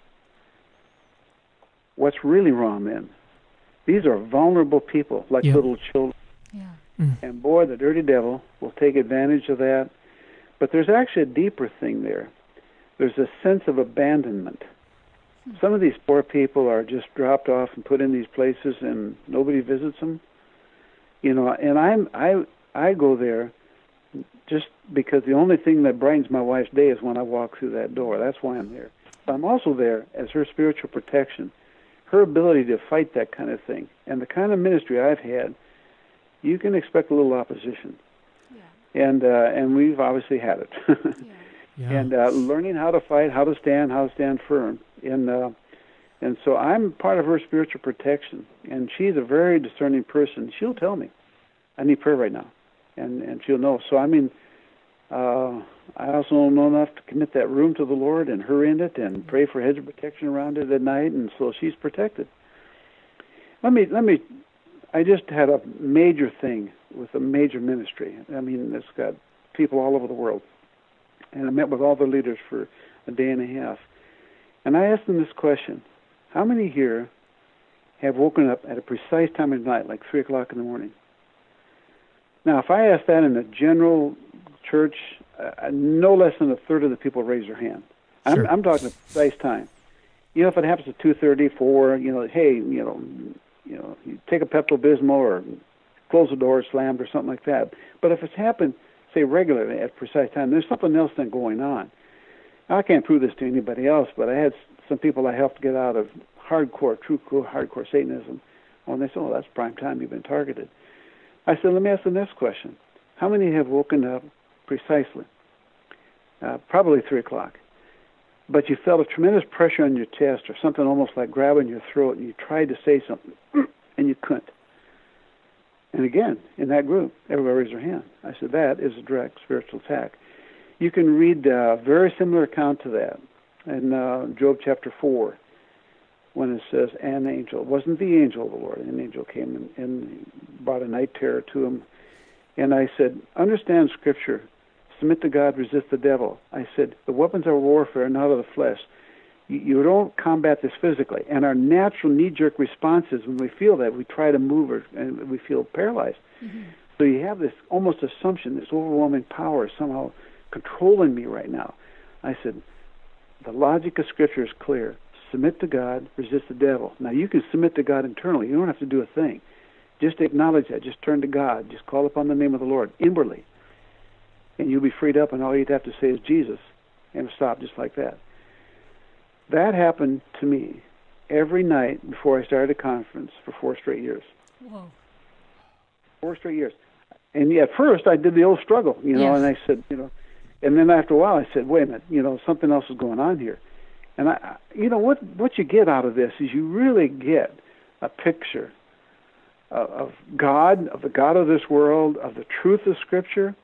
What's really wrong then? These are vulnerable people, like Yeah. little children. Yeah. Mm. And boy, the dirty devil will take advantage of that. But there's actually a deeper thing there. There's a sense of abandonment. Hmm. Some of these poor people are just dropped off and put in these places, and nobody visits them. You know, and I'm I I go there just because the only thing that brightens my wife's day is when I walk through that door. That's why I'm there. But I'm also there as her spiritual protection, her ability to fight that kind of thing, and the kind of ministry I've had. You can expect a little opposition, yeah. and uh, and we've obviously had it. *laughs* yeah. Yeah. And uh, learning how to fight, how to stand, how to stand firm, and uh, and so I'm part of her spiritual protection. And she's a very discerning person. She'll tell me, I need prayer right now and and she'll know. So I mean, uh, I also know enough to commit that room to the Lord and her in it, and pray for hedge of protection around it at night, and so she's protected. Let me let me. I just had a major thing with a major ministry. I mean, it's got people all over the world, and I met with all the leaders for a day and a half, and I asked them this question: How many here have woken up at a precise time of night, like three o'clock in the morning? Now, if I ask that in a general church, uh, no less than a third of the people raise their hand. Sure. I'm, I'm talking a precise time. You know, if it happens at two thirty, four, you know, hey, you know, you know, you take a Pepto Bismol or close the door slammed or something like that. But if it's happened, say regularly at precise time, there's something else then going on. I can't prove this to anybody else, but I had some people I helped get out of hardcore, true hardcore Satanism. Oh, and they said, "Oh, that's prime time. You've been targeted." I said, let me ask the next question. How many have woken up precisely? Uh, probably 3 o'clock. But you felt a tremendous pressure on your chest or something almost like grabbing your throat, and you tried to say something, *clears throat* and you couldn't. And again, in that group, everybody raised their hand. I said, that is a direct spiritual attack. You can read a very similar account to that in uh, Job chapter 4 when it says an angel. It wasn't the angel of the Lord. An angel came and, and brought a night terror to him. And I said, understand Scripture. Submit to God, resist the devil. I said, the weapons of warfare are not of the flesh. You, you don't combat this physically. And our natural knee-jerk responses when we feel that, we try to move or, and we feel paralyzed. Mm-hmm. So you have this almost assumption, this overwhelming power somehow controlling me right now. I said, the logic of Scripture is clear submit to God, resist the devil. Now you can submit to God internally. You don't have to do a thing. Just acknowledge that. Just turn to God. Just call upon the name of the Lord inwardly. And you'll be freed up, and all you'd have to say is Jesus, and stop just like that. That happened to me every night before I started a conference for four straight years. Whoa. Four straight years. And at first, I did the old struggle, you know, yes. and I said, you know, and then after a while, I said, wait a minute, you know, something else is going on here. And I, you know what what you get out of this is you really get a picture of, of God, of the God of this world, of the truth of Scripture,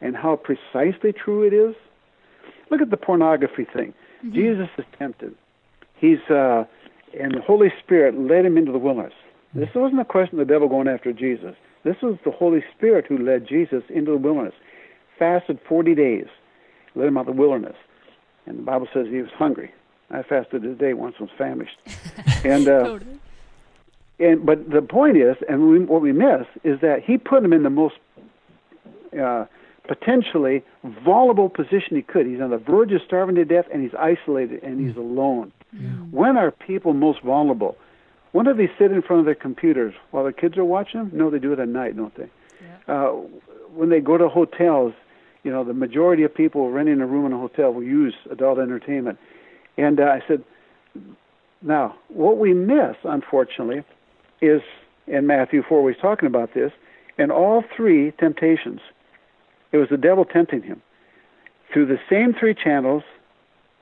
and how precisely true it is. Look at the pornography thing. Mm-hmm. Jesus is tempted. He's uh, and the Holy Spirit led him into the wilderness. Mm-hmm. This wasn't a question of the devil going after Jesus. This was the Holy Spirit who led Jesus into the wilderness. Fasted 40 days, led him out of the wilderness. And the Bible says he was hungry. I fasted a day once was famished. *laughs* and uh, totally. and but the point is, and we, what we miss is that he put him in the most uh, potentially vulnerable position he could. He's on the verge of starving to death, and he's isolated, and he's alone. Yeah. When are people most vulnerable? When do they sit in front of their computers while their kids are watching them? No, they do it at night, don't they? Yeah. Uh, when they go to hotels, you know, the majority of people renting a room in a hotel will use adult entertainment. And uh, I said, now, what we miss, unfortunately, is in Matthew 4, where he's talking about this, in all three temptations, it was the devil tempting him through the same three channels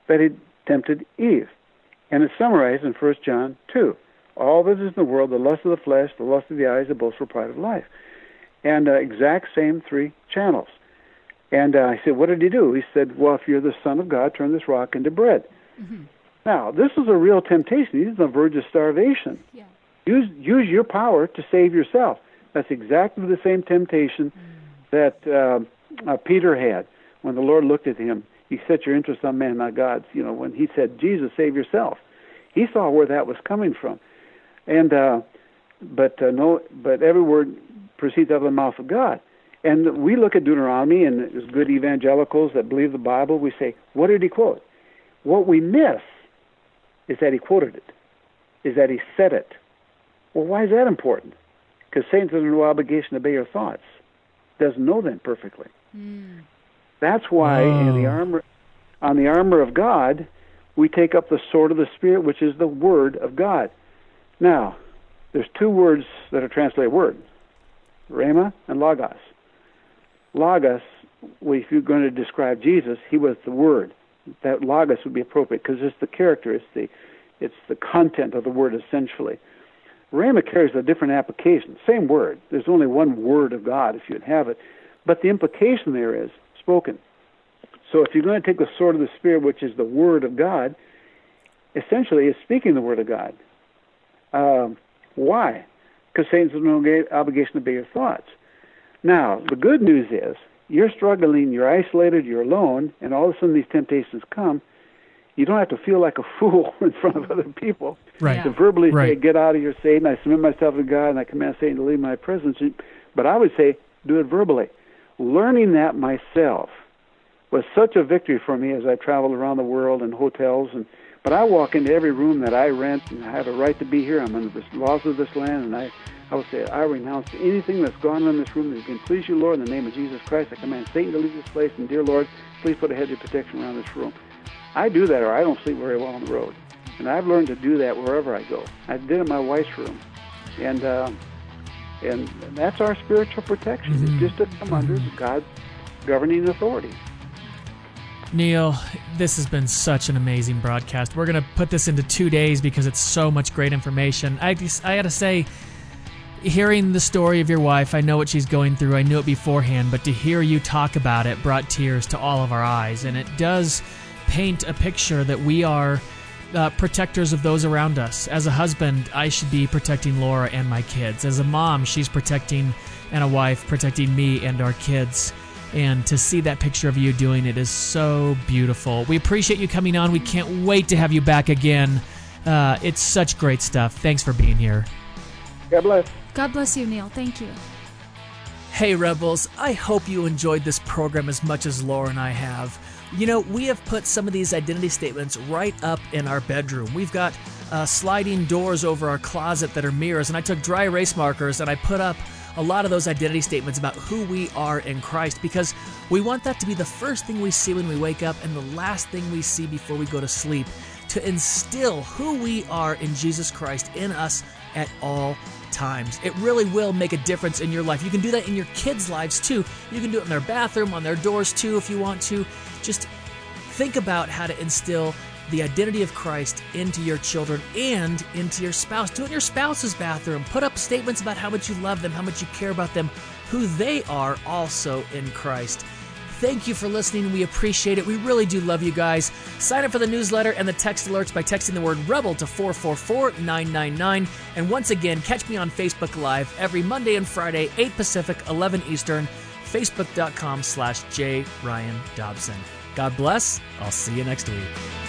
that he tempted Eve. And it's summarized in 1 John 2. All that is in the world, the lust of the flesh, the lust of the eyes, the boastful pride of life. And uh, exact same three channels. And uh, I said, what did he do? He said, well, if you're the Son of God, turn this rock into bread. Mm-hmm. Now, this is a real temptation. He's on the verge of starvation. Yeah. Use use your power to save yourself. That's exactly the same temptation mm. that uh, uh, Peter had when the Lord looked at him. You set your interest on man, not God's. You know, when he said, "Jesus, save yourself," he saw where that was coming from. And uh, but uh, no, but every word proceeds out of the mouth of God. And we look at Deuteronomy, and as good evangelicals that believe the Bible, we say, what did he quote? What we miss is that he quoted it, is that he said it. Well, why is that important? Because Satan's under no obligation to obey your thoughts. Doesn't know them perfectly. Mm. That's why in the armor, on the armor of God, we take up the sword of the Spirit, which is the Word of God. Now, there's two words that are translated word, rhema and logos. Logos, if you're going to describe Jesus, he was the Word. That logos would be appropriate because it's the character, it's the, it's the content of the word essentially. Rhema carries a different application. Same word. There's only one word of God if you'd have it. But the implication there is spoken. So if you're going to take the sword of the Spirit, which is the word of God, essentially is speaking the word of God. Um, why? Because Satan's no obligation to obey your thoughts. Now, the good news is you're struggling, you're isolated, you're alone, and all of a sudden these temptations come. You don't have to feel like a *laughs* fool in front of other people. Right. To verbally right. say, "Get out of here, Satan! I submit myself to God, and I command Satan to leave my presence." But I would say, do it verbally. Learning that myself was such a victory for me as I traveled around the world in hotels and but I walk into every room that I rent and I have a right to be here. I'm under the laws of this land and I I will say I renounce anything that's gone on in this room that can please you, Lord, in the name of Jesus Christ. I command Satan to leave this place and dear Lord, please put a hedge of protection around this room. I do that or I don't sleep very well on the road. And I've learned to do that wherever I go. I did it in my wife's room. And uh, and that's our spiritual protection. Mm-hmm. It's just to come under God's governing authority. Neil, this has been such an amazing broadcast. We're going to put this into two days because it's so much great information. I, I got to say, hearing the story of your wife, I know what she's going through. I knew it beforehand, but to hear you talk about it brought tears to all of our eyes. And it does paint a picture that we are uh, protectors of those around us. As a husband, I should be protecting Laura and my kids. As a mom, she's protecting, and a wife, protecting me and our kids. And to see that picture of you doing it is so beautiful. We appreciate you coming on. We can't wait to have you back again. Uh, it's such great stuff. Thanks for being here. God bless. God bless you, Neil. Thank you. Hey, Rebels. I hope you enjoyed this program as much as Laura and I have. You know, we have put some of these identity statements right up in our bedroom. We've got uh, sliding doors over our closet that are mirrors, and I took dry erase markers and I put up a lot of those identity statements about who we are in Christ because we want that to be the first thing we see when we wake up and the last thing we see before we go to sleep to instill who we are in Jesus Christ in us at all times. It really will make a difference in your life. You can do that in your kids' lives too. You can do it in their bathroom, on their doors too, if you want to. Just think about how to instill the identity of Christ into your children and into your spouse. Do it in your spouse's bathroom. Put up statements about how much you love them, how much you care about them, who they are also in Christ. Thank you for listening. We appreciate it. We really do love you guys. Sign up for the newsletter and the text alerts by texting the word REBEL to 444 999. And once again, catch me on Facebook Live every Monday and Friday, 8 Pacific, 11 Eastern, facebook.com slash J. Ryan Dobson. God bless. I'll see you next week.